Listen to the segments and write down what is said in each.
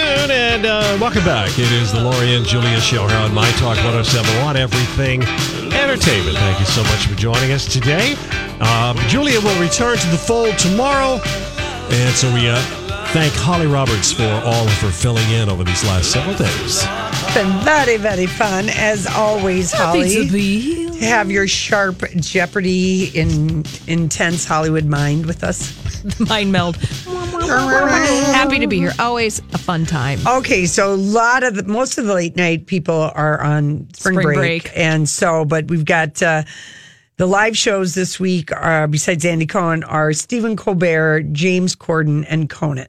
And uh, welcome back. It is the Lori and Julia show here on My Talk 1071, Everything Entertainment. Thank you so much for joining us today. Um, Julia will return to the fold tomorrow. And so we uh, thank Holly Roberts for all of her filling in over these last several days. been very, very fun as always, Holly. to be. To have your sharp Jeopardy in intense Hollywood mind with us. the Mind meld. Happy to be here. Always a fun time. Okay, so a lot of the most of the late night people are on spring, Spring break, break. and so but we've got uh, the live shows this week. Are besides Andy Cohen are Stephen Colbert, James Corden, and Conan.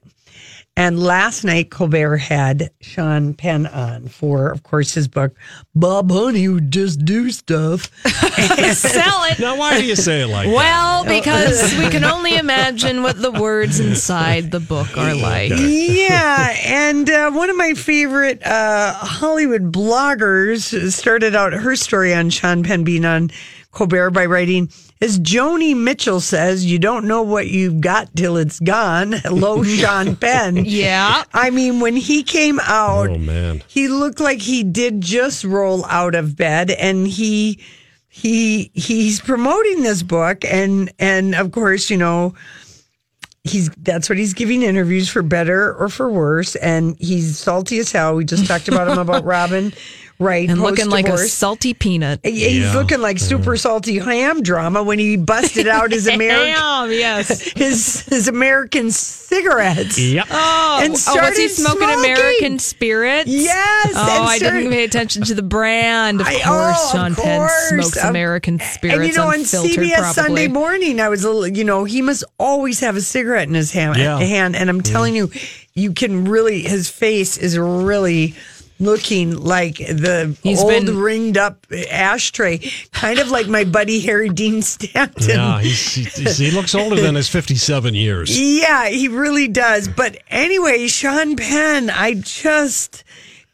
And last night, Colbert had Sean Penn on for, of course, his book, Bob Honey Would Just Do Stuff. Sell it. Now, why do you say it like that? Well, because we can only imagine what the words inside the book are like. yeah, and uh, one of my favorite uh, Hollywood bloggers started out her story on Sean Penn being on Colbert by writing, as Joni Mitchell says, you don't know what you've got till it's gone. Hello, Sean Penn. Yeah. I mean, when he came out, Oh, man. he looked like he did just roll out of bed and he he he's promoting this book and and of course you know he's that's what he's giving interviews for better or for worse and he's salty as hell we just talked about him about robin right And looking like a salty peanut. He's Yeah. looking like super salty ham drama when he busted out his American Damn, yes. his his American cigarettes. Yep. Oh, And oh, was he smoking, smoking. American spirits? Yes, Oh, and I started- didn't pay attention to the brand. Of I- course, oh, Sean of Penn course. smokes Um, American spirits And you know, on unfiltered, CBS probably. Sunday morning, I was a little, you know, he must always have a cigarette in his hand. Yeah. hand and I'm telling you, you can really, his face is really looking like the He's old been- ringed up ashtray, kind of like my buddy Harry Dean Stanton. Yeah, he's, he's, he looks older than his 57 years. Yeah, he really does. But anyway, Sean Penn, I just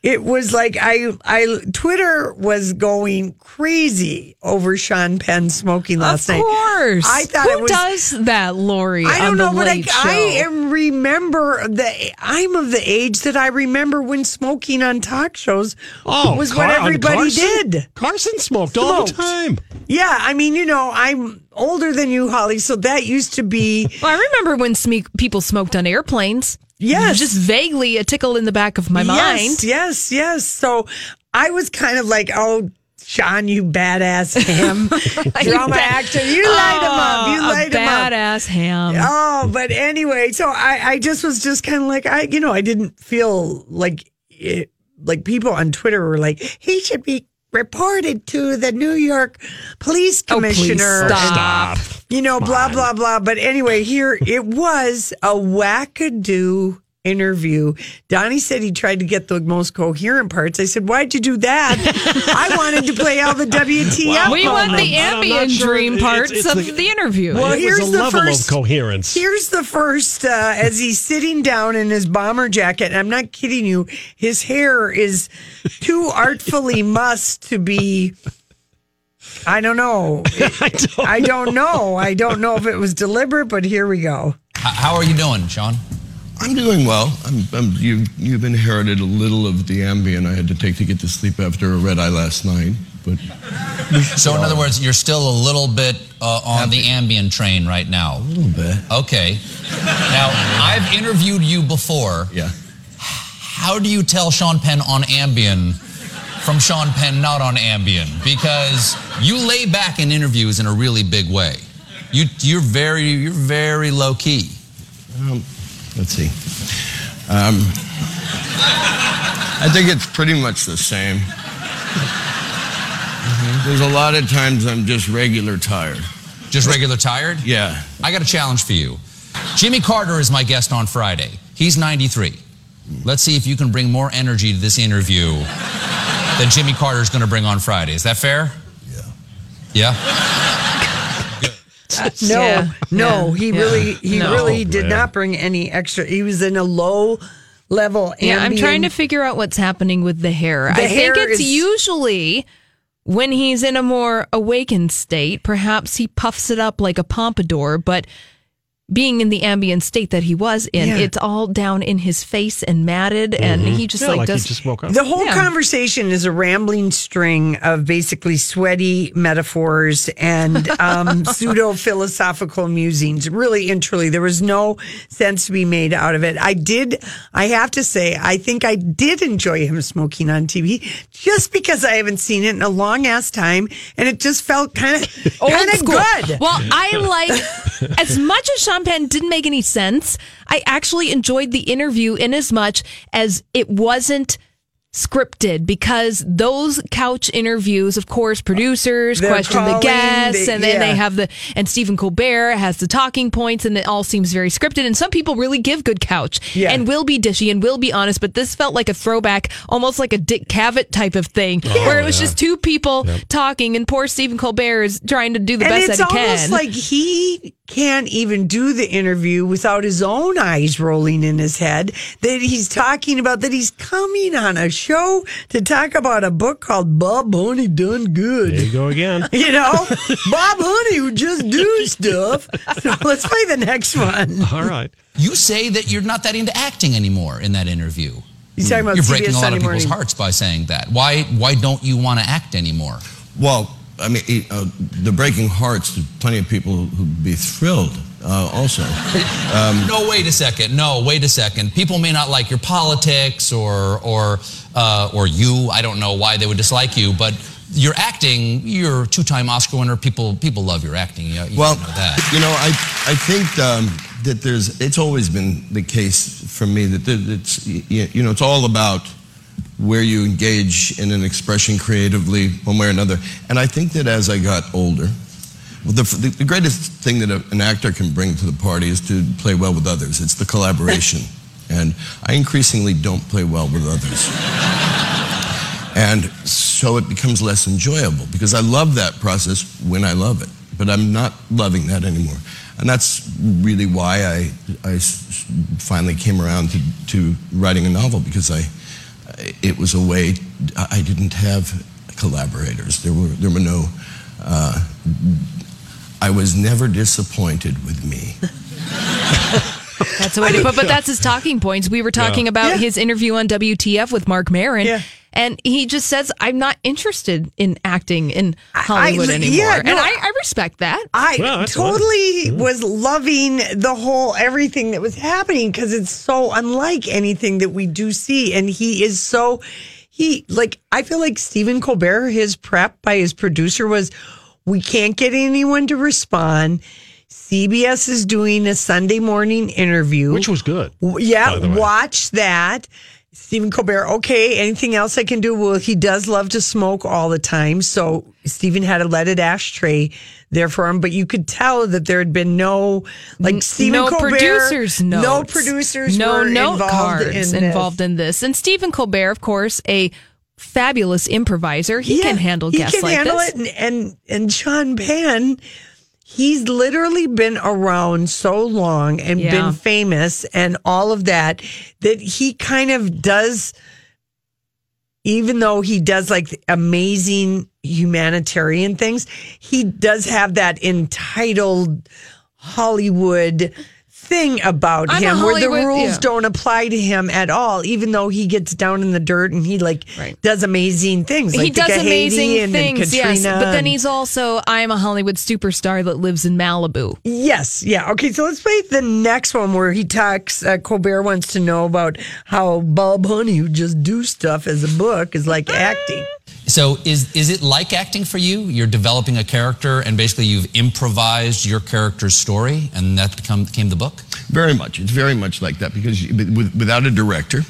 it was like I I Twitter was going crazy over Sean Penn smoking last night. Of night. course. I thought Who it was does that, Lori? I don't know, the but I, Late I am remember the I'm of the age that I remember when smoking on talk shows Oh, was Car- what everybody Carson? did. Carson smoked, all the time. Yeah, I mean, you know, I'm older than you, Holly, so that used to be Well, I remember when sme- people smoked on airplanes. Yes. Just vaguely a tickle in the back of my mind. Yes, yes. Yes. So I was kind of like, oh, Sean, you badass ham drama actor. You light him up. You Oh, light a him up. badass ham. Oh, but anyway, so I, I just was just kind of like, I, you know, I didn't feel like it, like people on Twitter were like, he should be reported to the New York police commissioner. Oh, please commissioner. stop. you know, blah, blah, blah. But anyway, here it was a wackadoo interview. Donnie said he tried to get the most coherent parts. I said, why'd you do that? I wanted to play all the WTF. We want the ambient sure dream it's- parts it's of the- the, interview. Well, it here's was a the level first- of coherence. Here's the first uh, as he's sitting down in his bomber jacket. And I'm not kidding you. His hair is too artfully mussed to be. I don't know. I don't I don't know. I don't know if it was deliberate, but here we go. How are you doing, Sean? I'm doing well. I'm, I'm, you, you've inherited a little of the Ambien I had to take to get to sleep after a red eye last night. But So, in other words, you're still a little bit uh, on the Ambien train right now. a little bit. Okay. Now, I've interviewed you before. Yeah. how do you tell Sean Penn on Ambien from Sean Penn not on Ambien? Because you lay back in interviews in a really big way. You, you're very, you're very low key. Um, let's see. Um, I think it's pretty much the same. There's a lot of times I'm just regular tired. Just regular tired? Yeah. I got a challenge for you. Jimmy Carter is my guest on Friday. He's 93. Let's see if you can bring more energy to this interview than Jimmy Carter is going to bring on Friday. Is that fair? Yeah. Yeah? No, Yeah, no, yeah, he yeah. really, he No. really oh, did man. not bring any extra. He was in a low level. Yeah, I'm trying to figure out what's happening with the hair. The I hair think it's is- usually when he's in a more awakened state, perhaps he puffs it up like a pompadour, but being in the Ambien state that he was in, Yeah. it's all down in his face and matted, and he just Yeah, like, like does. he just woke up. The whole Yeah. conversation is a rambling string of basically sweaty metaphors and um, pseudo philosophical musings. Really and truly, there was no sense to be made out of it. I did, I have to say, I think I did enjoy him smoking on TV just because I haven't seen it in a long ass time and it just felt kind of kind of good. Well, I like as much as Sean Penn didn't make any sense. I actually enjoyed the interview in as much as it wasn't scripted because those couch interviews, of course, producers They're question the guests, the- and then they have the and Stephen Colbert has the talking points, and it all seems very scripted. And some people really give good couch Yeah. and will be dishy and will be honest, but this felt like a throwback, almost like a Dick Cavett type of thing, oh, where it was yeah. just two people talking, and poor Stephen Colbert is trying to do the and best it's that he almost can. like he can't even do the interview without his own eyes rolling in his head that he's talking about that he's coming on a show to talk about a book called Bob Honey Done Good. There Good. you go again. You know, Bob Honey would just do stuff. So let's play the next one. All right. You say that you're not that into acting anymore in that interview. He's talking about You're CBS breaking a lot Sunday of people's morning. hearts by saying that. Why? Why don't you want to act anymore? Well, I mean, it, uh, the breaking hearts, there's plenty of people who'd be thrilled uh, also. no, wait a second. No, wait a second. People may not like your politics or or uh, or you. I don't know why they would dislike you, but your acting. You're a two-time Oscar winner. People people love your acting. You, you Well, know that. you know, I I think um, that there's it's always been the case for me that it's you know it's all about where you engage in an expression creatively one way or another. And I think that as I got older, the, the, the greatest thing that a, an actor can bring to the party is to play well with others. It's the collaboration. and I increasingly don't play well with others. And so it becomes less enjoyable because I love that process when I love it, but I'm not loving that anymore. And that's really why I, I finally came around to, to writing a novel because I, it was a way, I didn't have collaborators. There were, there were no, uh, I was never disappointed with me. That's the way to put. But that's his talking points. We were talking Yeah. about Yeah. his interview on WTF with Marc Maron. Yeah. And he just says, I'm not interested in acting in Hollywood I- anymore. yeah, and I, I respect that. I Well, that's fine. totally was loving the whole everything that was happening because it's so unlike anything that we do see. And he is so, he, like, I feel like Stephen Colbert, his prep by his producer was, we can't get anyone to respond. CBS is doing a Sunday morning interview. Which was good. Yeah, watch that. Stephen Colbert, okay, anything else I can do? Well, he does love to smoke all the time. So Stephen had a leaded ashtray there for him, but you could tell that there had been no, like, Stephen no Colbert. producers notes. No producers no were note involved cards in this. involved in this. And Stephen Colbert, of course, a fabulous improviser. He Yeah, can handle he guests can like handle this. it. And, and, and Sean Penn, he's literally been around so long and Yeah. been famous and all of that that he kind of does even though he does like amazing humanitarian things he does have that entitled hollywood thing about I'm him where the rules yeah. don't apply to him at all, even though he gets down in the dirt and he like Right. does amazing things. Like he does amazing and things, yes. But then he's also I'm a Hollywood superstar that lives in Malibu. Yes, yeah. Okay, so let's play the next one where he talks. Uh, Colbert wants to know about how Bob Honey, who just do stuff as a book, is like acting. So is is it like acting for you? You're developing a character and basically you've improvised your character's story and that become became the book? Very much. It's very much like that because without a director,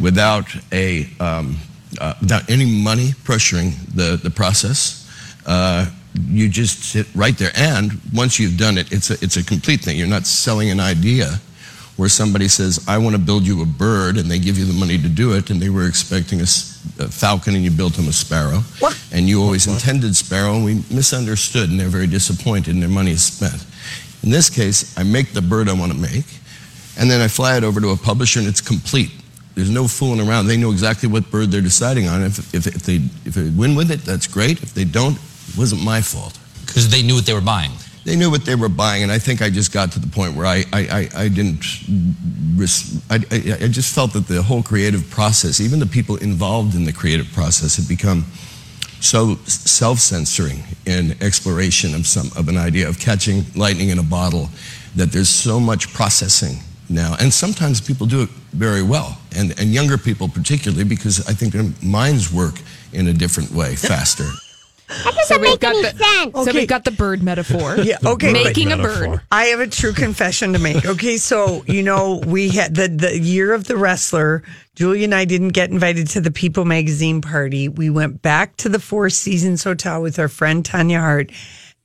without a um, uh, without any money pressuring the the process, uh, you just sit right there. And once you've done it, it's a it's a complete thing. You're not selling an idea. Where somebody says, "I want to build you a bird," and they give you the money to do it, and they were expecting a falcon, and you built them a sparrow, What? and you always intended sparrow, and we misunderstood, and they're very disappointed, and their money is spent. In this case, I make the bird I want to make, and then I fly it over to a publisher, and it's complete. There's no fooling around. They know exactly what bird they're deciding on. If, if, if, they, if they win with it, that's great. If they don't, it wasn't my fault. Because they knew what they were buying. They knew what they were buying, and I think I just got to the point where I, I, I, I didn't. I, I, I just felt that the whole creative process, even the people involved in the creative process, had become so self-censoring in exploration of some of an idea of catching lightning in a bottle that there's so much processing now and sometimes people do it very well and, and younger people particularly because i think their minds work in a different way faster So we've got the so Okay. we've got the bird metaphor. Yeah, okay, but- Making a Metaphor. bird. I have a true confession to make. Okay, so you know we had the the year of the wrestler. Julie and I didn't get invited to the People magazine party. We went back to the Four Seasons Hotel with our friend Tanya Hart,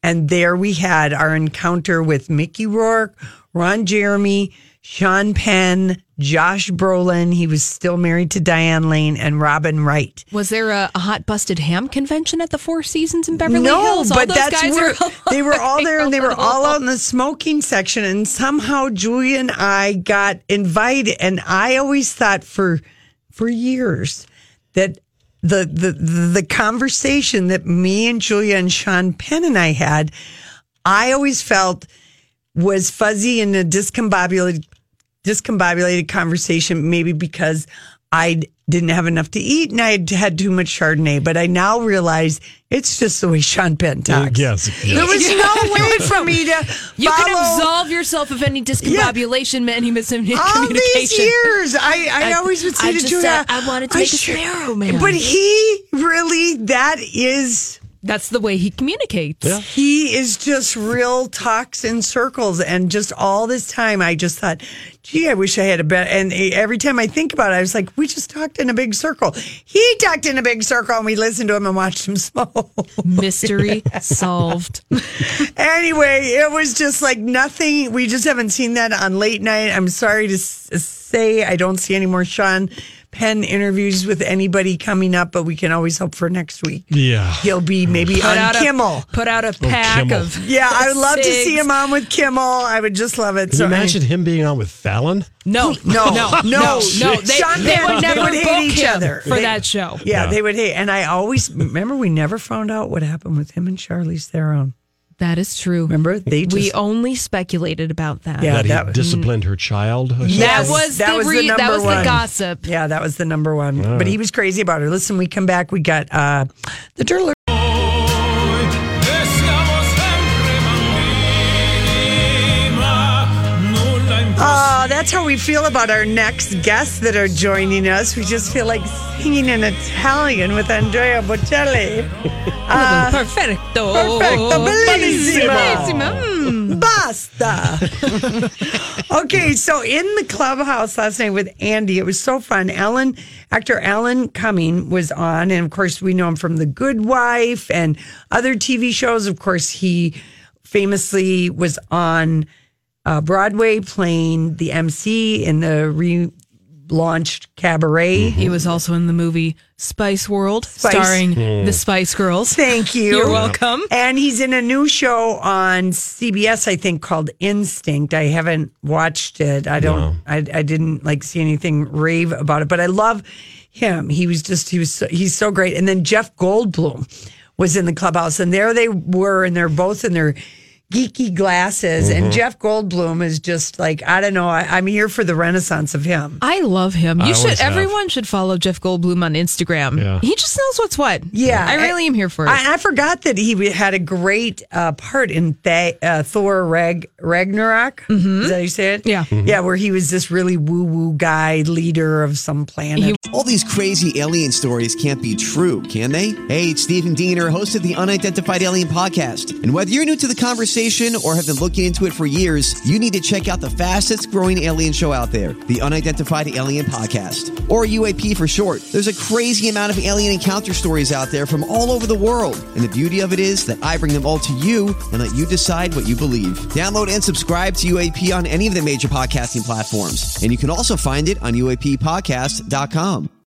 and there we had our encounter with Mickey Rourke, Ron Jeremy, Sean Penn, Josh Brolin. He was still married to Diane Lane and Robin Wright. Was there a, a hot busted ham convention at the Four Seasons in Beverly no, Hills? All but those that's guys where they were all there, and they were all out in the smoking section. And somehow Julia and I got invited, and I always thought for for years that the the the, the conversation that me and Julia and Sean Penn and I had, I always felt was fuzzy and a discombobulated discombobulated conversation, maybe because I didn't have enough to eat and I had had too much Chardonnay. But I now realize it's just the way Sean Penn uh, talks. Yes. There was no way for me to You follow can absolve yourself of any discombobulation, any all miscommunication. these years. I, I, I- always would say I to just Julia, I wanted to make a sure- sparrow man. But he really, that is That's the way he communicates. Yeah. he is just real talks in circles and just all this time i just thought gee i wish i had a bet and every time i think about it i was like we just talked in a big circle he talked in a big circle and we listened to him and watched him smoke Mystery solved. anyway it was just like nothing we just haven't seen that on late night i'm sorry to say i don't see any more sean penn interviews with anybody coming up but we can always hope for next week Yeah. he'll be maybe Put on out kimmel a put out a oh, pack Kimmel. of yeah, I would love to see him on with Kimmel. I would just love it. Can you So imagine him being on with Fallon? No, No, no, no, no, no. They, Sean they Penn, would they never would hate book each him other. for They- that show. Yeah, Yeah. they would hate. And I always remember we never found out what happened with him and Charlize Theron. That is true. Remember they just we only speculated about that. Yeah, that he that- disciplined her child? or? That was that the was the re- that number was the one. gossip. yeah, that was the number one. But he was crazy about her. Listen, we come back. We got uh the Turtle. Oh, that's how we feel about our next guests that are joining us. We just feel like singing in Italian with Andrea Bocelli. Uh, Perfecto. Perfecto, bellissimo. Bellissimo. Mm. Basta. okay, so in the clubhouse last night with Andy, it was so fun. Alan, actor Alan Cumming was on, and of course, we know him from The Good Wife and other TV shows. Of course, he famously was on uh, Broadway playing the MC in the relaunched Cabaret. He was also in the movie Spice World, Spice. starring the Spice Girls. Thank you. You're welcome. And he's in a new show on CBS, I think, called Instinct. I haven't watched it. I don't. I, I didn't like see anything rave about it, but I love him. He was just. He was. So, he's so great. And then Jeff Goldblum was in the clubhouse, and there they were, and they're both in their geeky glasses, Mm-hmm. and Jeff Goldblum is just like I don't know. I, I'm here for the renaissance of him. I love him. I You should. always have. Everyone should follow Jeff Goldblum on Instagram. Yeah. He just knows what's what. Yeah, I really am here for it. I, I forgot that he had a great uh, part in Th- uh, Thor Rag- Ragnarok. Is that how you say it? Yeah. Mm-hmm. yeah, where he was this really woo woo guy, leader of some planet. All these crazy alien stories can't be true, can they? Hey, it's Stephen Diener, host of the Unidentified Alien Podcast. And whether you're new to the conversation or have been looking into it for years, you need to check out the fastest growing alien show out there, the Unidentified Alien Podcast, or UAP for short. There's a crazy amount of alien encounter stories out there from all over the world. And the beauty of it is that I bring them all to you and let you decide what you believe. Download and subscribe to UAP on any of the major podcasting platforms. And you can also find it on UAPpodcast.com.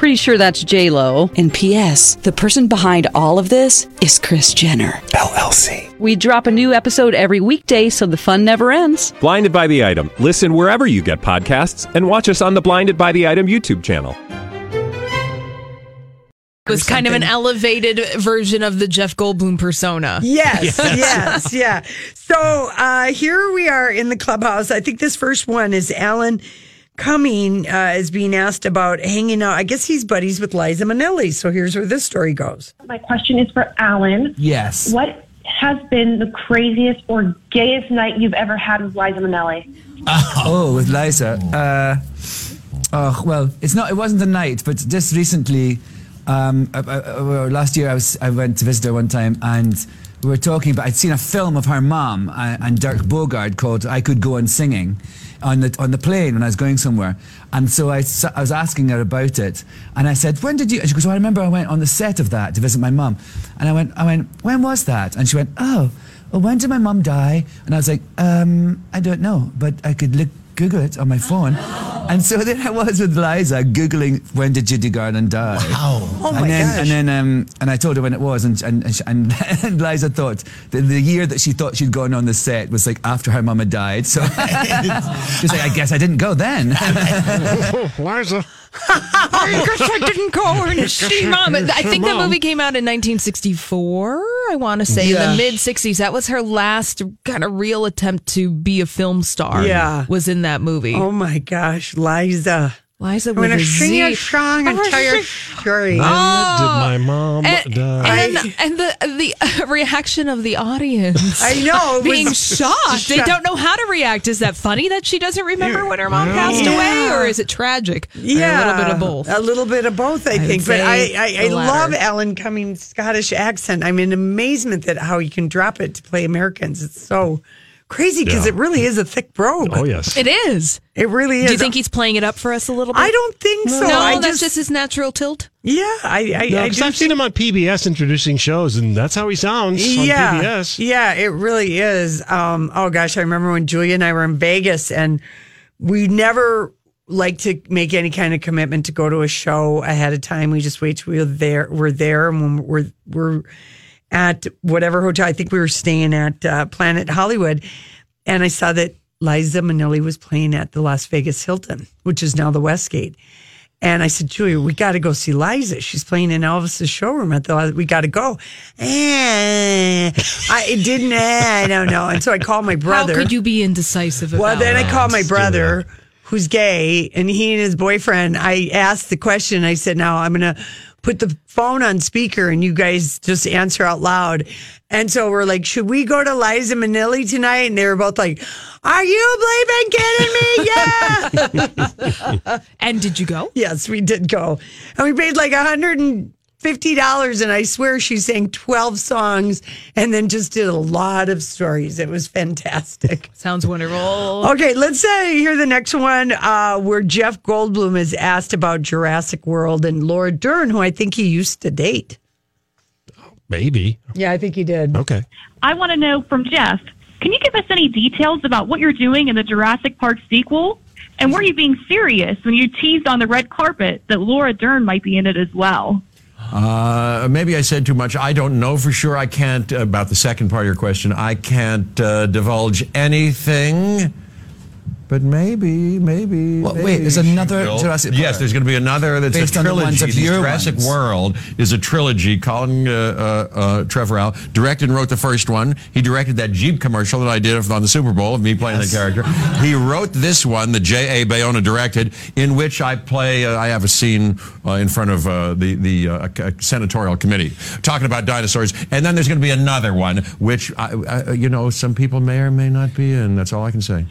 Pretty sure that's J Lo. And P.S. The person behind all of this is Kris Jenner. LLC. We drop a new episode every weekday, so the fun never ends. Blinded by the item. Listen wherever you get podcasts, and watch us on the Blinded by the Item YouTube channel. it was kind of an elevated version of the Jeff Goldblum persona. Yes, yes, yeah. So uh, here we are in the clubhouse. I think this first one is Alan Cumming uh, is being asked about hanging out. I guess he's buddies with Liza Minnelli. So here's where this story goes. My question is for Alan. Yes. What has been the craziest or gayest night you've ever had with Liza Minnelli? Oh, with Liza. Uh, oh well, it's not. It wasn't a night, but just recently, um, uh, uh, uh, last year I was I went to visit her one time and. We were talking about. I'd seen a film of her mom uh, and Dirk Bogarde called "I Could Go On Singing" on the on the plane when I was going somewhere, and so I, I was asking her about it, and I said, "When did you?" And she goes, "Well, I remember I went on the set of that to visit my mum," and I went, "I went, when was that?" And she went, "Oh, well, when did my mum die?" And I was like, um, "I don't know, but I could look." Google it on my phone. And so then I was with Liza Googling when did Judy Garland die. Wow. Oh, and my then, gosh. And then um, and I told her when it was and and, and, she- and, and Liza thought that the year that she thought she'd gone on the set was like after her mama died. So she's like, I guess I didn't go then. Liza. I guess I didn't go and see mom. I think that movie came out in 1964. I want to say Yeah. in the mid 60s. That was her last kind of real attempt to be a film star. Yeah. was in that movie. Oh my gosh, Liza. Liza I'm going to a sing you a Z. song and oh, tell your story. Oh. When did my mom And, die? and, and the the uh, reaction of the audience. I know. Being was- shocked. They don't know how to react. Is that funny that she doesn't remember when her mom passed Yeah. away? Or is it tragic? Or Yeah, a little bit of both. A little bit of both, I, I think. But I, I, I love latter. Alan Cummings' Scottish accent. I'm in amazement that how he can drop it to play Americans. It's so crazy because Yeah. it really is a thick brogue. oh, yes. It is. It really is. Do you think he's playing it up for us a little bit? I don't think so. no, I that's just, his natural tilt. yeah. I, I, No, I 'cause do I've seen him on PBS introducing shows, and that's how he sounds on yeah, PBS. Yeah, it really is. Um, oh gosh, I remember when Julia and I were in Vegas, and we never like to make any kind of commitment to go to a show ahead of time. We just wait till we're there. We're there, and when we're we're at whatever hotel. I think we were staying at uh, Planet Hollywood, and I saw that Liza Minnelli was playing at the Las Vegas Hilton, which is now the Westgate. And I said, Julia, we got to go see Liza. She's playing in Elvis's showroom at the. We got to go. Eh, I it didn't. Eh, I don't know. And so I called my brother. How could you be indecisive about Well, then I called my brother, who's gay, and he and his boyfriend. I asked the question. I said, "Now I'm going to put the phone on speaker, and you guys just answer out loud." And so we're like, "Should we go to Liza Minnelli tonight?" And they were both like, "Are you bleeping kidding me?" Yeah. And did you go? yes, we did go, and we paid like a hundred and fifty dollars, and I swear she sang twelve songs, and then just did a lot of stories. It was fantastic. Sounds wonderful. Okay, let's uh, hear the next one uh, where Jeff Goldblum is asked about Jurassic World and Laura Dern, who I think he used to date. Maybe. Yeah, I think he did. Okay. I want to know from Jeff, can you give us any details about what you're doing in the Jurassic Park sequel? And were you being serious when you teased on the red carpet that Laura Dern might be in it as well? Uh, maybe I said too much. I don't know for sure. I can't, about the second part of your question, I can't uh, divulge anything. But maybe, maybe. Well, wait, there's another Bill. Jurassic Yes, there's going to be another that's Based a on the trilogy. ones of The your Jurassic ones. World is a trilogy. Colin uh, uh, uh, Trevorrow directed and wrote the first one. He directed that Jeep commercial that I did on the Super Bowl of me playing the character. He wrote this one, the J.A. Bayona directed, in which I play. Uh, I have a scene uh, in front of uh, the the uh, senatorial committee talking about dinosaurs, and then there's going to be another one, which I, I, you know some people may or may not be in. That's all I can say.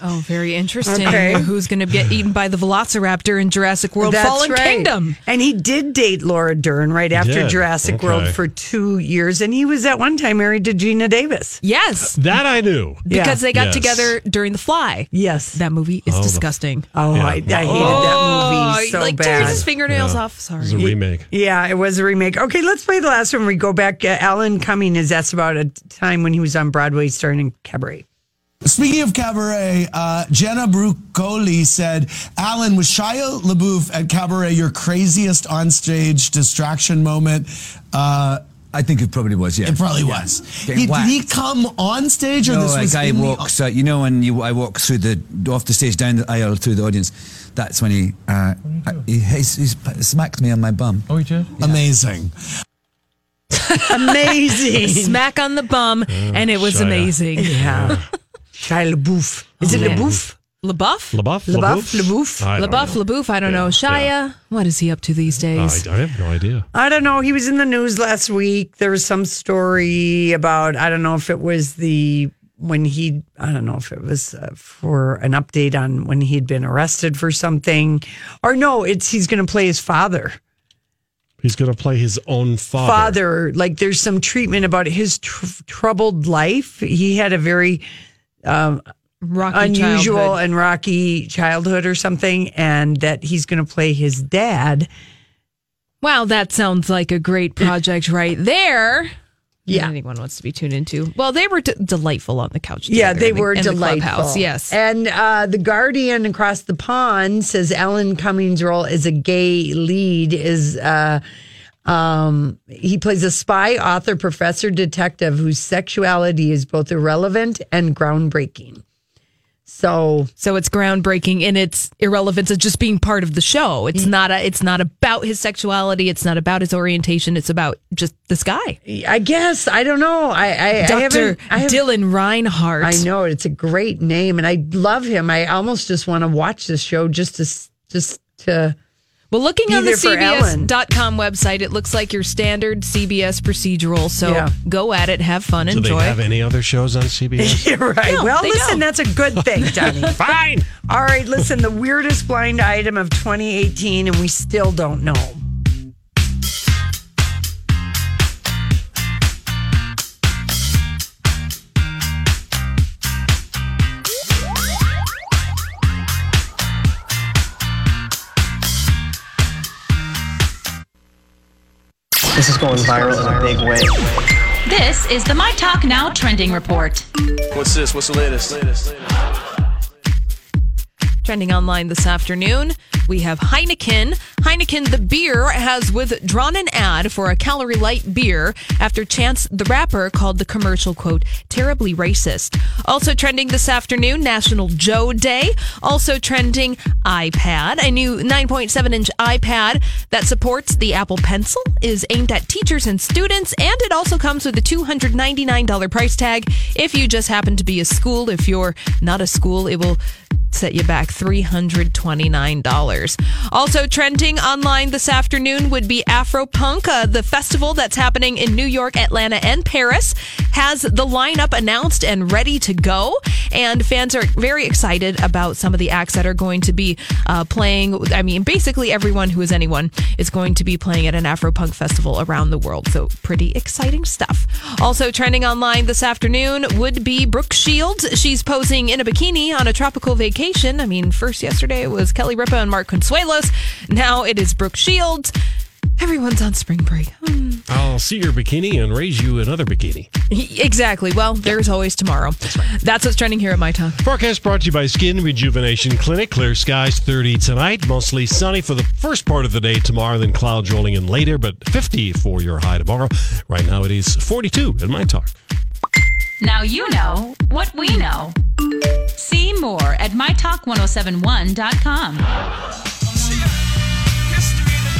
Oh, very interesting. Okay. Who's going to get eaten by the Velociraptor in Jurassic World That's Fallen right. Kingdom? And he did date Laura Dern right after did? Jurassic Okay. World for two years, and he was at one time married to Geena Davis. Yes, That I knew. because they got Yes. together during The Fly. Yes. That movie is disgusting. Oh, Yeah. I, I hated Oh, that movie he, so like bad. tears his fingernails Yeah. off. Sorry. It was a remake. Yeah, it was a remake. Okay, let's play the last one. We go back. Uh, Alan Cumming is asked about a time when he was on Broadway starring in Cabaret. Speaking of cabaret, uh, Jenna Brucoli said, Alan, was Shia LaBeouf at cabaret your craziest onstage distraction moment? Uh, I think it probably was, yeah. it probably Yeah. was. He, did he come on stage or No, this a was guy in the- walks. You know, when you I walk through the off the stage down the aisle through the audience. That's when he uh, he, he's, he's smacked me on my bum. Oh, he did. Amazing. Amazing. Smack on the bum, and it was Shia. amazing. yeah. Shia LaBeouf. Is it man. LaBeouf? LaBeouf? LaBeouf? LaBeouf? LaBeouf? I don't LaBeouf, know. LaBeouf, I don't know. Yeah, Shia, yeah. what is he up to these I, days? I have no idea. I don't know. He was in the news last week. There was some story about, I don't know if it was the, when he, I don't know if it was uh, for an update on when he'd been arrested for something. Or no, it's he's going to play his father. He's going to play his own father. Father, like there's some treatment about his tr- troubled life. He had a very Rocky unusual childhood. and rocky childhood or something, and that he's going to play his dad. Wow, that sounds like a great project right there. Yeah. Anyone wants to be tuned into. Well, they were d- delightful on the couch. Yeah, they the- were the delightful. clubhouse, Yes. And uh, the Guardian across the pond says Alan Cummings' role as a gay lead is uh, um, he plays a spy, author, professor, detective whose sexuality is both irrelevant and groundbreaking. So So it's groundbreaking in its irrelevance of just being part of the show. It's not a, it's not about his sexuality. It's not about his orientation. It's about just this guy, I guess I don't know. I, I, I Doctor haven't- I haven't- Dylan Reinhardt. I know it's a great name, and I love him. I almost just want to watch this show just to just to. Well, looking Be on the there for Ellen. CBS.com website, it looks like your standard CBS procedural. So Yeah. go at it, have fun, Do enjoy. they have any other shows on CBS? You're right. No, well, listen, don't. that's a good thing, Johnny. Fine. All right, listen, the weirdest blind item of 2018, and we still don't know. This is going viral in a big way. This is the My Talk Now trending report. What's this? What's the latest? Trending online this afternoon, we have Heineken. Heineken, the beer, has withdrawn an ad for a calorie light beer after Chance the Rapper called the commercial, quote, terribly racist. Also trending this afternoon, National Joe Day. Also trending iPad. A new 9.7 inch iPad that supports the Apple Pencil is aimed at teachers and students, and it also comes with a $299 price tag if you just happen to be a school. If you're not a school, it will set you back $329. Also trending online this afternoon would be Afropunk, uh, the festival that's happening in New York, Atlanta, and Paris, has the lineup announced and ready to go. And fans are very excited about some of the acts that are going to be uh, playing. I mean, basically everyone who is anyone is going to be playing at an Afropunk festival around the world. So pretty exciting stuff. Also trending online this afternoon would be Brooke Shields. She's posing in a bikini on a tropical vacation. I mean, first yesterday it was Kelly Ripa and Mark Consuelos. Now it is Brooke Shields. Everyone's on spring break. Hmm. I'll see your bikini and raise you another bikini. Exactly. Well, there's always tomorrow. That's, what's trending here at my talk. Forecast brought to you by Skin Rejuvenation Clinic. Clear skies 30 tonight, mostly sunny for the first part of the day tomorrow, then clouds rolling in later, but 50 for your high tomorrow. Right now it is 42 at my talk. Now you know what we know. See more at mytalk1071.com.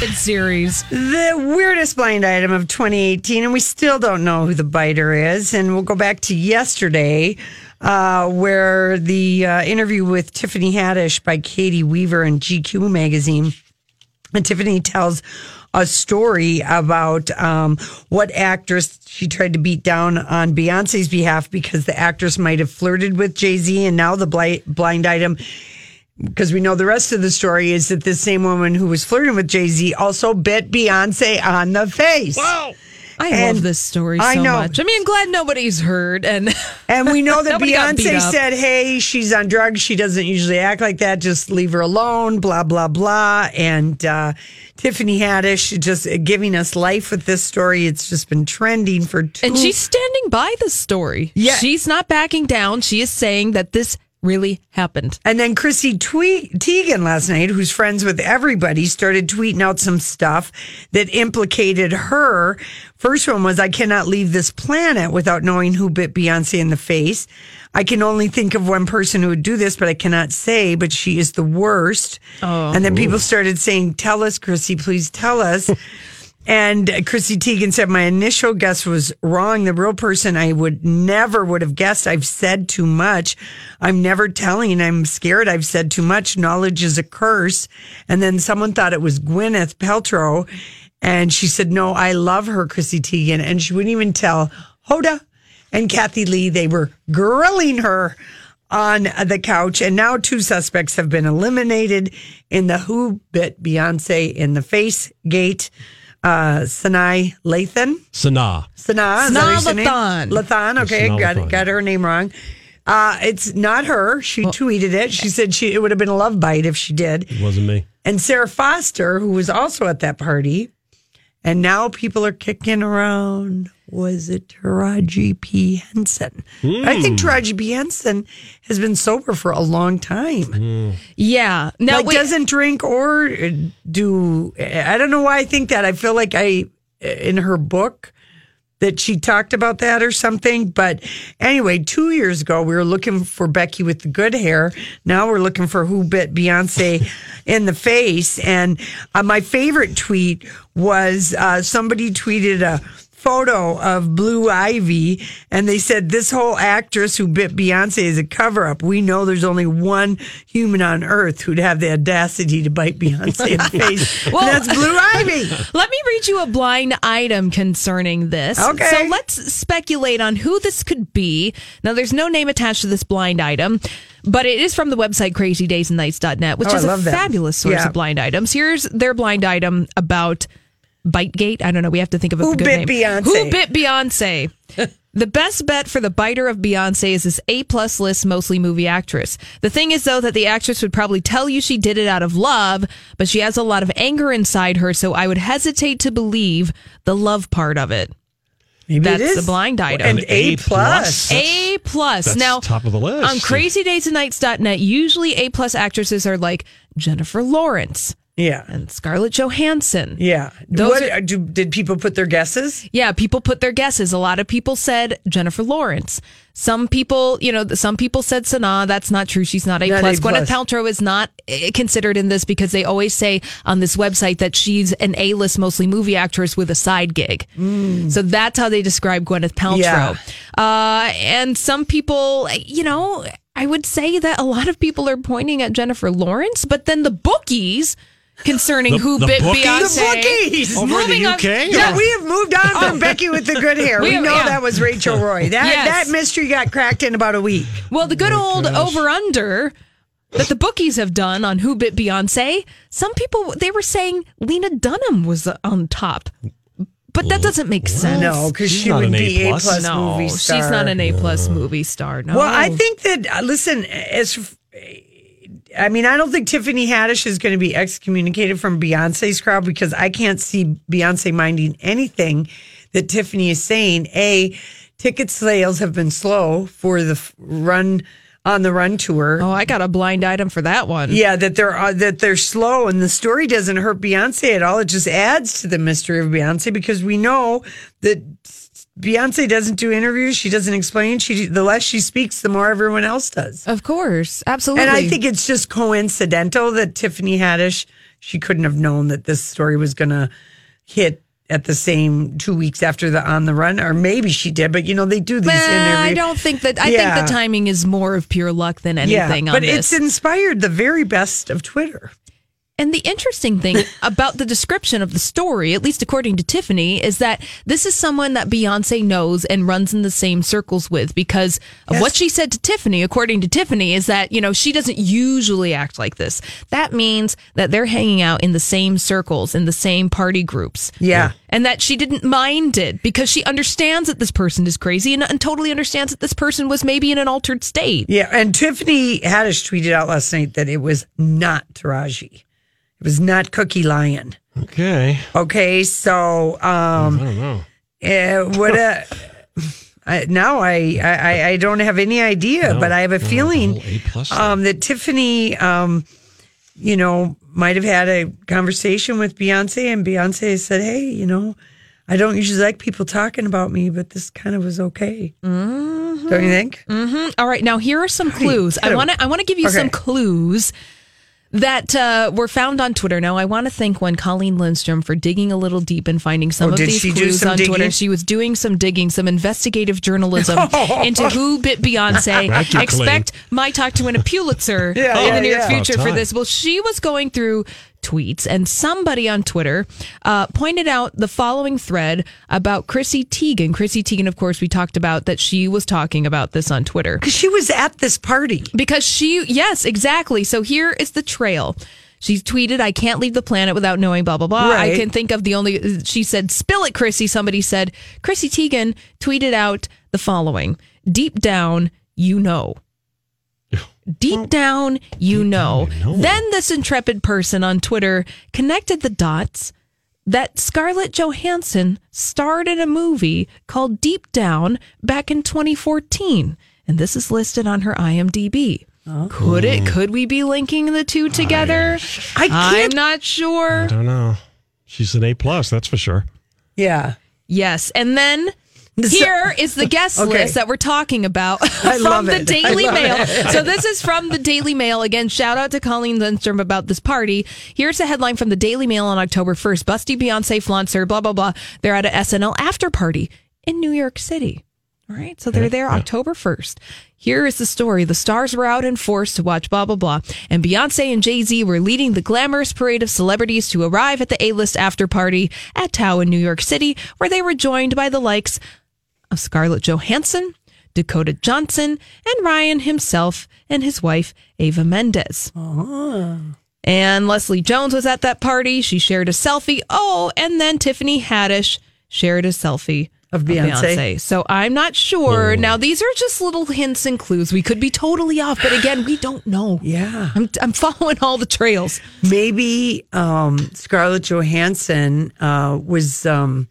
It's series. The weirdest blind item of 2018, and we still don't know who the biter is. And we'll go back to yesterday, uh, where the uh, interview with Tiffany Haddish by Caity Weaver in GQ magazine. And Tiffany tells a story about um, what actress she tried to beat down on Beyonce's behalf because the actress might have flirted with Jay Z. And now the blind, item because we know the rest of the story is that this same woman who was flirting with Jay Z also bit Beyonce on the face. Wow. I And love this story so I know. much. I mean, I'm glad nobody's heard. And And we know that Nobody got beat Beyonce said, hey, she's on drugs. She doesn't usually act like that. Just leave her alone, blah, blah, blah. And uh, Tiffany Haddish just giving us life with this story. It's just been trending for two and she's standing by the story. Yeah. She's not backing down. She is saying that this really happened. And then Chrissy Twe- Teigen last night, who's friends with everybody, started tweeting out some stuff that implicated her. First one was, I cannot leave this planet without knowing who bit Beyonce in the face. I can only think of one person who would do this, but I cannot say, but she is the worst. Oh. And then people started saying, Tell us, Chrissy, please tell us. And Chrissy Teigen said, My initial guess was wrong. The real person I would never would have guessed. I've said too much. I'm never telling. I'm scared. I've said too much. Knowledge is a curse. And then someone thought it was Gwyneth Paltrow. And she said, No, I love her, Chrissy Teigen. And she wouldn't even tell Hoda and Kathie Lee. They were grilling her on the couch. And now two suspects have been eliminated in the Who Bit Beyonce in the Face Gate. Uh, Sanai Lathan. Sanaa. Sanaa. is that how you say her name? Lathan. Lathan. Okay, Sanaa got Lathan. got her name wrong. Uh, it's not her. She tweeted it. She said she it would have been a love bite if she did. It wasn't me. And Sara Foster, who was also at that party, and now people are kicking around. Was it Taraji P Henson? I think Hmm. Taraji P Henson has been sober for a long time. Yeah. Now, like wait, doesn't drink or do. I don't know why I think that. I feel like I in her book that she talked about that or something. But anyway, two years ago we were looking for Becky with the good hair. Now we're looking for who bit Beyonce in the face. And uh, my favorite tweet was uh, somebody tweeted a photo of Blue Ivy, and they said this whole actress who bit Beyonce is a cover up. We know there's only one human on earth who'd have the audacity to bite Beyonce in the face. Well- that's Blue Ivy. Let me read you a blind item concerning this. Okay. So let's speculate on who this could be. Now, there's no name attached to this blind item, but it is from the website crazydaysandnights.net, which Oh, is a fabulous source Yeah. of blind items. Here's their blind item about Bitegate. I don't know. We have to think of a Who good bit name. Beyonce? Who bit Beyonce? The best bet for the biter of Beyonce is this A plus list, mostly movie actress. The thing is, though, that the actress would probably tell you she did it out of love, but she has a lot of anger inside her, so I would hesitate to believe the love part of it. Maybe That's it is. the blind item. And A plus. A plus. That's now top of the list. on crazydaysandnights.net, usually A plus actresses are like Jennifer Lawrence Yeah. and Scarlett Johansson. Yeah. Those what, are- do, did people put their guesses? Yeah, people put their guesses. A lot of people said Jennifer Lawrence. Some people, you know, some people said Sanaa. That's not true. She's not A Not plus. A Gwyneth. Paltrow is not eh, considered in this because they always say on this website that she's an A list, mostly movie actress with a side gig. So that's how they describe Gwyneth Paltrow. Yeah. Uh, and some people, you know, I would say that a lot of people are pointing at Jennifer Lawrence, but then the bookies. Concerning The- who the bit bookies? Beyonce, The bookies! Over in the Moving on- UK? Yeah, we have moved on from Becky with the good hair. We We, have- know yeah. that was Rachel Roy. That Yes. that mystery got cracked in about a week. Well, the good old over under that the bookies have done on Who Bit Beyonce, some people they were saying Lena Dunham was on top. But that doesn't make sense. No, because she would be A A-plus. No, movie she's not an A plus movie star. No. Well, I think that uh, listen, as I mean, I don't think Tiffany Haddish is going to be excommunicated from Beyonce's crowd because I can't see Beyonce minding anything that Tiffany is saying. A, ticket sales have been slow for the run on the run tour. Oh, I got a blind item for that one. Yeah, that they're uh, that they're slow, and the story doesn't hurt Beyonce at all. It just adds to the mystery of Beyonce because we know that Beyonce doesn't do interviews. She doesn't explain. She the less she speaks, the more everyone else does. Of course, absolutely. And I think it's just coincidental that Tiffany Haddish she couldn't have known that this story was going to hit at the same two weeks after the on the run, or maybe she did. But you know they do these Well, interviews. I don't think that. I Yeah. think the timing is more of pure luck than anything. on but it's inspired the very best of Twitter. And the interesting thing about the description of the story, at least according to Tiffany, is that this is someone that Beyonce knows and runs in the same circles with because of what she said to Tiffany, according to Tiffany, is that, you know, she doesn't usually act like this. That means that they're hanging out in the same circles, in the same party groups. Yeah. And that she didn't mind it because she understands that this person is crazy and, and totally understands that this person was maybe in an altered state. Yeah, and Tiffany Haddish tweeted out last night that it was not Taraji. It was not Cookie Lyon. Okay. Okay, so um I don't know. uh, what a I, now I, I I don't have any idea, No, but I have a no, feeling A um, that Tiffany, um, you know, might have had a conversation with Beyonce, and Beyonce said, "Hey, you know, I don't usually like people talking about me, but this kind of was okay." Mm-hmm. Don't you think? Mm-hmm. All right, now here are some clues. I want to I want to give you Okay. some clues that uh, were found on Twitter. Now, I want to thank one Colleen Lindstrom for digging a little deep and finding some Oh, of did these she do clues some on digging? Twitter. She was doing some digging, some investigative journalism into who bit Beyonce. Thank Expect my talk to win a Pulitzer Yeah, in yeah, the near yeah. future for this. Well, she was going through tweets, and somebody on Twitter uh, pointed out the following thread about Chrissy Teigen. Chrissy Teigen, of course, we talked about that she was talking about this on Twitter. Because she was at this party. because she yes exactly. So here is the trail. She tweeted i can't leave the planet without knowing blah blah blah. I can think of the only she said spill it chrissy. Somebody said chrissy teigen tweeted out the following. Deep down you know deep down you know then this intrepid person on twitter connected the dots that Scarlett Johansson starred in a movie called Deep Down back in 2014. And this is listed on her IMDb. Oh. Could it could we be linking the two together? I I'm can't. not sure. I don't know. She's an A plus, that's for sure. Yeah. Yes. And then So- here is the guest Okay. list that we're talking about from the it. Daily Mail. it. So this is from the Daily Mail. Again, shout out to Colleen Lindstrom about this party. Here's a headline from the Daily Mail on October 1st. Busty Beyonce flaunts her, blah, blah, blah. They're at a SNL after party in New York City. All right. So they're there October 1st. Here is the story. The stars were out in force to watch blah, blah, blah. And Beyonce and Jay Z were leading the glamorous parade of celebrities to arrive at the A list after party at Tao in New York City, where they were joined by the likes of Scarlett Johansson, Dakota Johnson, and Ryan himself and his wife, Ava Mendes. And Leslie Jones was at that party. She shared a selfie. Oh, and then Tiffany Haddish shared a selfie Of Beyonce. So I'm not sure. Now, these are just little hints and clues. We could be totally off, but again, we don't know. Yeah. I'm, I'm following all the trails. Maybe um, Scarlett Johansson uh, was um,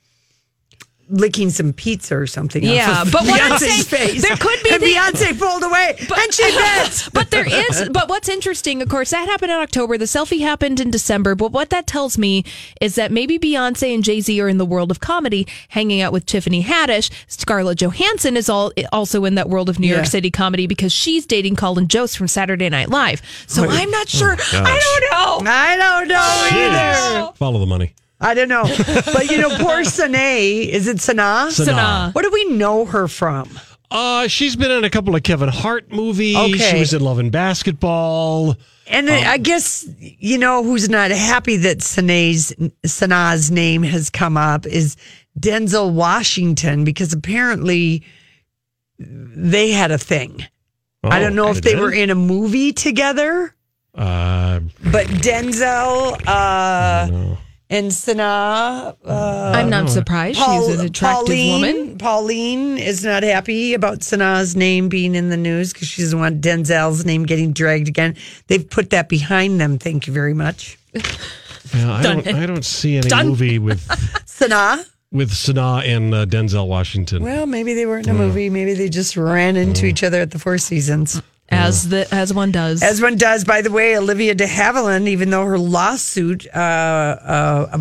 licking some pizza or something. off Yeah, of but what I'm saying- face. there could be And the- Beyonce pulled away, and she bit. but there is but what's interesting of course that happened in october the selfie happened in december but what that tells me is that maybe beyonce and jay-z are in the world of comedy hanging out with tiffany haddish scarlett johansson is all also in that world of new Yeah. york city comedy because she's dating colin jost from saturday night live so i'm not oh, sure gosh. i don't know I don't know either. Follow the money. I don't know. But you know, poor Sanae, is it Sanaa? Sanaa. What do we know her from? Uh, she's been in a couple of Kevin Hart movies. Okay. She was in Love and Basketball. And I guess you know who's not happy that Sanae's Sanaa's name has come up is Denzel Washington because apparently they had a thing. I don't know Oh, if they did? were in a movie together, Uh, but Denzel uh, And Sanaa. Uh, I'm not surprised. Paul- She's an attractive Pauline, woman. Pauline is not happy about Sanaa's name being in the news because she doesn't want Denzel's name getting dragged again. They've put that behind them. Thank you very much. Yeah, I don't. I don't see any Done. movie with Sanaa. with Sanaa and uh, Denzel Washington. Well, maybe they weren't in a Yeah. movie. Maybe they just ran into each other at the Four Seasons. As the as one does. As one does, by the way, Olivia de Havilland, even though her lawsuit uh, uh,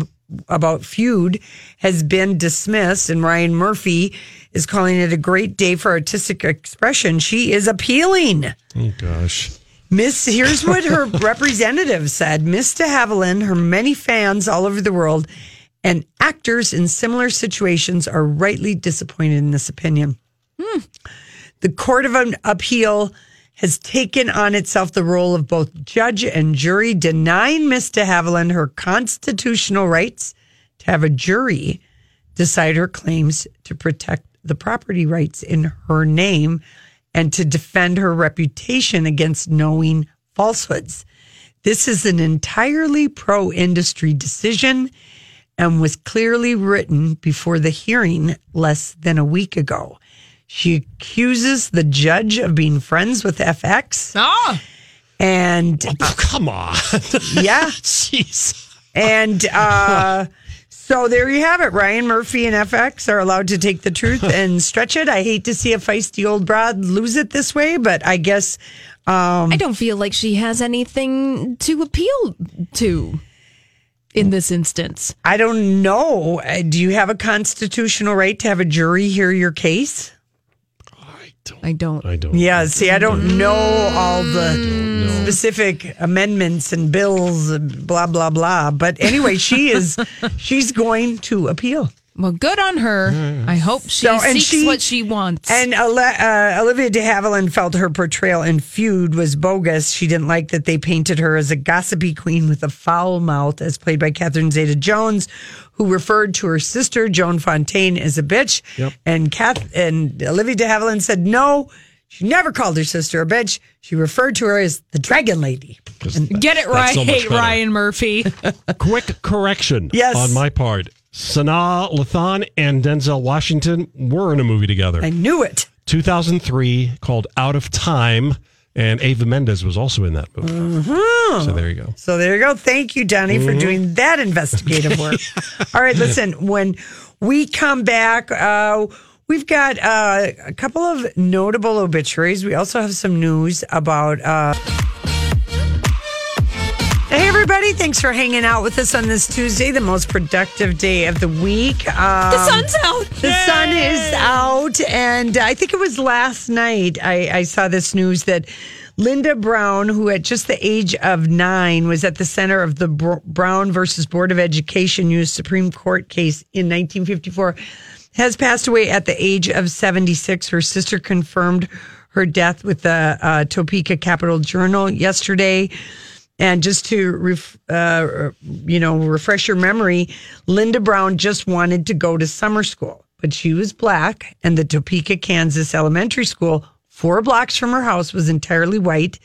about feud has been dismissed, and Ryan Murphy is calling it a great day for artistic expression, she is appealing. Oh gosh. Miss, here's what her representative said Miss de Havilland, her many fans all over the world, and actors in similar situations are rightly disappointed in this opinion. The Court of Appeal has taken on itself the role of both judge and jury, denying Miss de Havilland her constitutional rights to have a jury decide her claims to protect the property rights in her name and to defend her reputation against knowing falsehoods. This is an entirely pro industry decision and was clearly written before the hearing less than a week ago. She accuses the judge of being friends with FX. Ah. And Oh, come on. yeah. Jeez. And uh, so there you have it. Ryan Murphy and FX are allowed to take the truth and stretch it. I hate to see a feisty old broad lose it this way, but I guess. Um, I don't feel like she has anything to appeal to in this instance. I don't know. Uh, Do you have a constitutional right to have a jury hear your case? I don't. I don't. Yeah, see, I don't know all the specific amendments and bills, and blah blah blah. But anyway, she is she's going to appeal. Well, good on her. I hope she So, and seeks she- what she wants. And Ole- uh, Olivia de Havilland felt her portrayal in Feud was bogus. She didn't like that they painted her as a gossipy queen with a foul mouth, as played by Catherine Zeta Jones, who referred to her sister Joan Fontaine as a bitch. Yep. And Kath and Olivia de Havilland said no. She never called her sister a bitch. She referred to her as the Dragon Lady. Get it right, so. Ryan Murphy. Quick correction Yes. on my part. Sanaa Lathan and Denzel Washington were in a movie together. I knew it. 2003 called Out of Time, and Ava Mendes was also in that movie. Mhm. So there you go. So there you go. Thank you, Donnie, for Mhm. doing that investigative work. All right, listen, when we come back, uh, we've got uh, a couple of notable obituaries. We also have some news about. Uh, Hey, everybody. Thanks for hanging out with us on this Tuesday, the most productive day of the week. Um, the sun's out. the sun is out, and I think it was last night I, I saw this news that Linda Brown, who at just the age of nine was at the center of the Br- Brown versus Board of Education U.S. Supreme Court case in 1954, has passed away at the age of 76. Her sister confirmed her death with the uh, Topeka Capital Journal yesterday. And just to, ref, uh, you know, refresh your memory, Linda Brown just wanted to go to summer school, but she was black, and the Topeka, Kansas elementary school, four blocks from her house, was entirely white.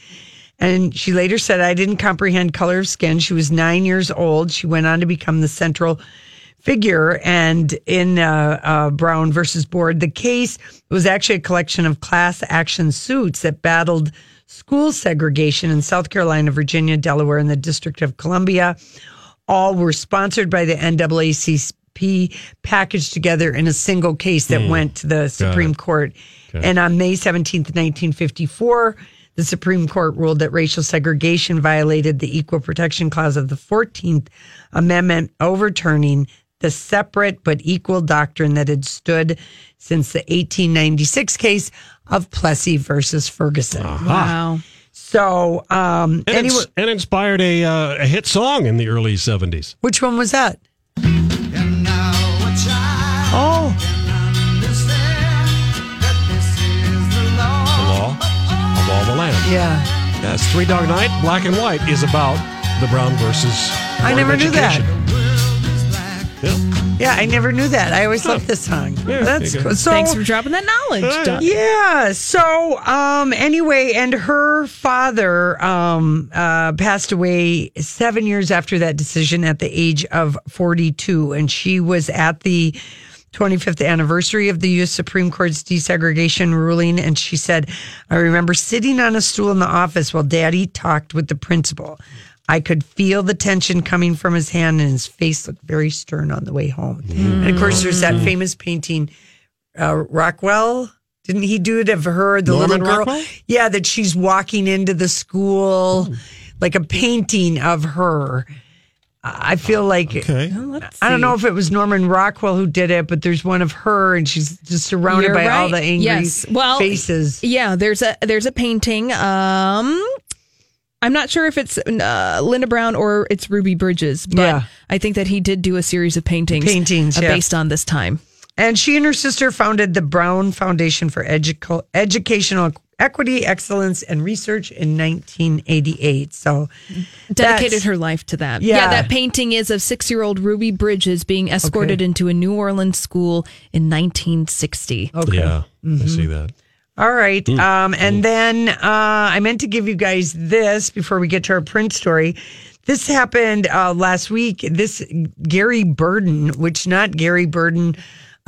And she later said, I didn't comprehend color of skin. She was nine years old. She went on to become the central figure. And in uh, uh, Brown versus Board, the case was actually a collection of class action suits that battled school segregation in South Carolina, Virginia, Delaware, and the District of Columbia. All were sponsored by the NAACP, packaged together in a single case that Hmm. went to the Supreme. Court. Okay. And on May 17th, 1954, the Supreme Court ruled that racial segregation violated the Equal Protection Clause of the 14th Amendment, overturning the separate but equal doctrine that had stood since the 1896 case of Plessy versus Ferguson. Wow. So, um, And, anyway, ins- and inspired a, uh, a hit song in the early 70s. which one was that? Oh, The Law of All the Land. yeah. Yes, Three Dog Night, Black and White, is about the Brown versus. I Board of never knew that. Education. Yeah, I never knew that. I always loved this song. Yeah, That's there you go. cool. So, Thanks for dropping that knowledge, Doc. Yeah. So, um, anyway, and her father um, uh, passed away seven years after that decision at the age of 42. And she was at the 25th anniversary of the U.S. Supreme Court's desegregation ruling. And she said, I remember sitting on a stool in the office while daddy talked with the principal. I could feel the tension coming from his hand, and his face looked very stern on the way home. And of course, there's that famous painting, uh, Rockwell. Didn't he do it of her, the Norman little girl? Rockwell? Yeah, that she's walking into the school, like a painting of her. I feel like Okay. I don't know if it was Norman Rockwell who did it, but there's one of her, and she's just surrounded You're by all the angry yes. well, faces. Yeah, there's a there's a painting. Um, I'm not sure if it's uh, Linda Brown or it's Ruby Bridges, but Yeah. I think that he did do a series of paintings, Paintings, uh, yeah. based on this time. And she and her sister founded the Brown Foundation for Educa- Educational Equity, Excellence, and Research in 1988. So Dedicated her life to that. Yeah. that painting is of six year old Ruby Bridges being escorted Okay. into a New Orleans school in 1960. Okay. Yeah, I Mhm. see that. All right. Mm. Um, and then uh, I meant to give you guys this before we get to our print story. This happened uh, last week. This Gary Burden, which not Gary Burden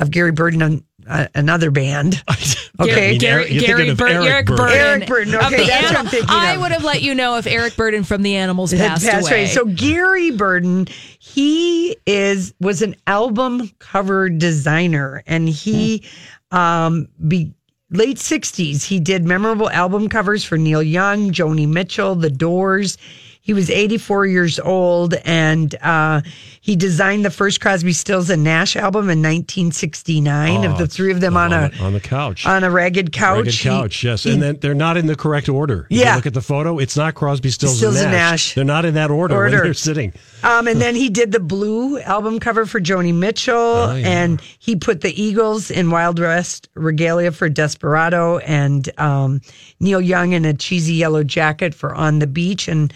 of Gary Burden on uh, another band. Okay. Gary, Gary, Gary Bur- Eric Burdon. Eric Burdon. of Okay, the that's what I'm thinking I of. would have let you know if Eric Burdon from the Animals had passed, passed away. away. So Gary Burden, he is was an album cover designer, and he um be late sixties. He did memorable album covers for Neil Young, Joni Mitchell, The Doors. He was 84 years old and uh, he designed the first Crosby, Stills and Nash album in 1969 of Oh, the three of them on a on the couch. on a ragged couch. Ragged He- yes. he- and then they're not in the correct order. If Yeah. You look at the photo, it's not Crosby, Stills, Stills and and Nash. Nash. They're not in that order, when Order. they're sitting. Um, and then he did the blue album cover for Joni Mitchell, Oh, and he put the Eagles in Wild West regalia for Desperado, and um, Neil Young in a cheesy yellow jacket for On the Beach. And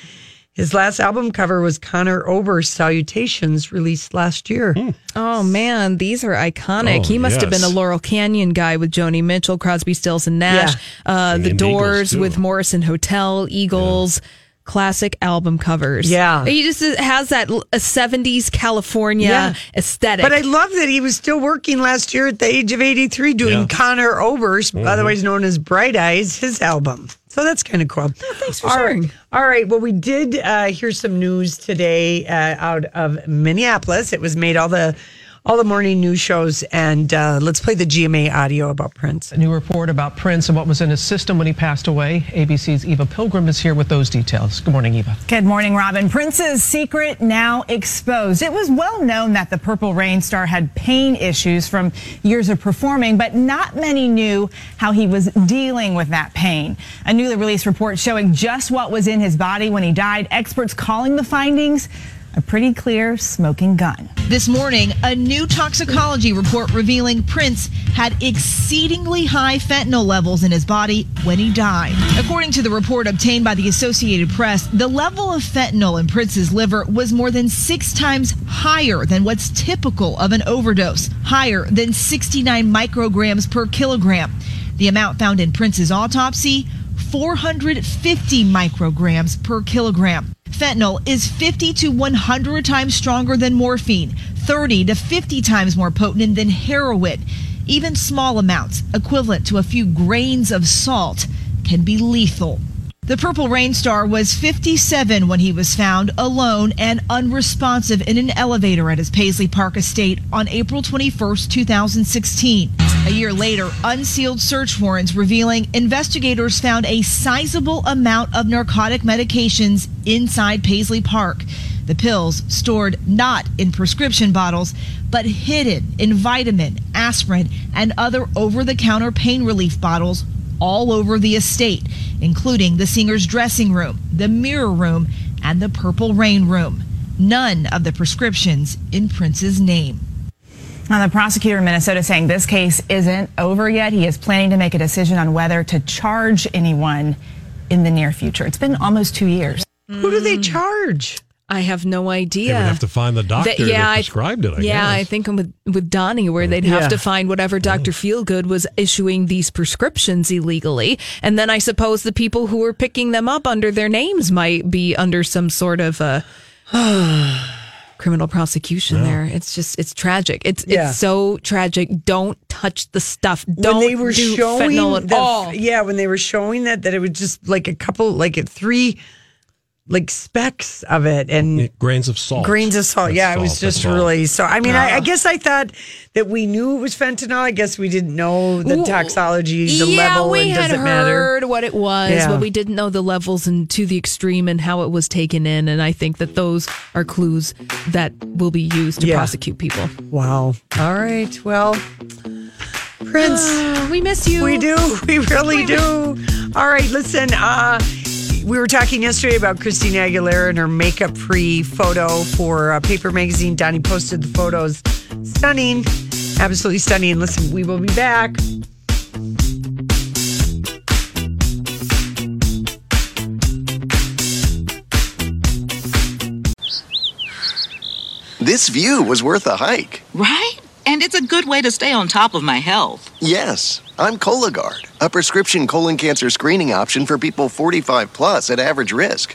his last album cover was Conor Oberst's Salutations, released last year. Oh man, these are iconic. Oh, he must have been a. Laurel Canyon guy with Joni Mitchell, Crosby, Stills, and Nash. Uh, And the the Doors with Morrison Hotel, Eagles. Classic album covers. Yeah. He just has that l- a 70s California Yeah. aesthetic. But I love that he was still working last year at the age of 83 doing Yeah. Conor Oberst, Mm-hmm. otherwise known as Bright Eyes, his album. So that's kind of cool. thanks for All sharing. right. All right. Well, we did uh, hear some news today uh, out of Minneapolis. It was made all the all the morning news shows, and uh, let's play the GMA audio about Prince. A new report about Prince and what was in his system when he passed away. ABC's Eva Pilgrim is here with those details. Good morning, Eva. Good morning, Robin. Prince's secret now exposed. It was well known that the Purple Rain star had pain issues from years of performing, but not many knew how he was dealing with that pain. A newly released report showing just what was in his body when he died. Experts calling the findings a pretty clear smoking gun. This morning, a new toxicology report revealing Prince had exceedingly high fentanyl levels in his body when he died. According to the report obtained by the Associated Press, the level of fentanyl in Prince's liver was more than six times higher than what's typical of an overdose, higher than 69 micrograms per kilogram. The amount found in Prince's autopsy 450 micrograms per kilogram. Fentanyl is 50 to 100 times stronger than morphine, 30 to 50 times more potent than heroin. Even small amounts, equivalent to a few grains of salt, can be lethal. The Purple Rain Star was 57 when he was found alone and unresponsive in an elevator at his Paisley Park estate on April 21, 2016. A year later, unsealed search warrants revealing investigators found a sizable amount of narcotic medications inside Paisley Park. The pills stored not in prescription bottles, but hidden in vitamin, aspirin, and other over the counter pain relief bottles all over the estate, including the singer's dressing room, the mirror room, and the Purple Rain room. None of the prescriptions in Prince's name. Now, the prosecutor in Minnesota saying this case isn't over yet. He is planning to make a decision on whether to charge anyone in the near future. It's been almost two years. Who do they charge? I have no idea. They would have to find the doctor That- yeah, that I- prescribed it. I yeah, I guess. think I'm with with Donnie, where they'd have Yeah. to find whatever Doctor Feelgood was issuing these prescriptions illegally, and then I suppose the people who were picking them up under their names might be under some sort of a uh, criminal prosecution. Yeah. There, it's just it's tragic. It's Yeah. it's so tragic. Don't touch the stuff. Don't when they were do showing fentanyl at the- all. yeah, when they were showing that that it was just like a couple, like a three, like specks of it, and grains of salt. grains of salt. That's yeah, it was just that's really so. I mean, I, I Ah. guess I thought that we knew it was fentanyl. I guess we didn't know the Ooh, toxology, the yeah, level, we and had does it matter? heard what it was, Yeah. but we didn't know the levels and to the extreme and how it was taken in. And I think that those are clues that will be used to Yeah. prosecute people. Wow. All right. Well, Prince, we miss you. We do. We really do. All right. Listen. Uh, we were talking yesterday about Christina Aguilera and her makeup-free photo for uh, Paper Magazine. Donnie posted the photos. Stunning, absolutely stunning. Listen, we will be back. This view was worth a hike. Right? And it's a good way to stay on top of my health. Yes, I'm Cologuard, a prescription colon cancer screening option for people 45 plus at average risk.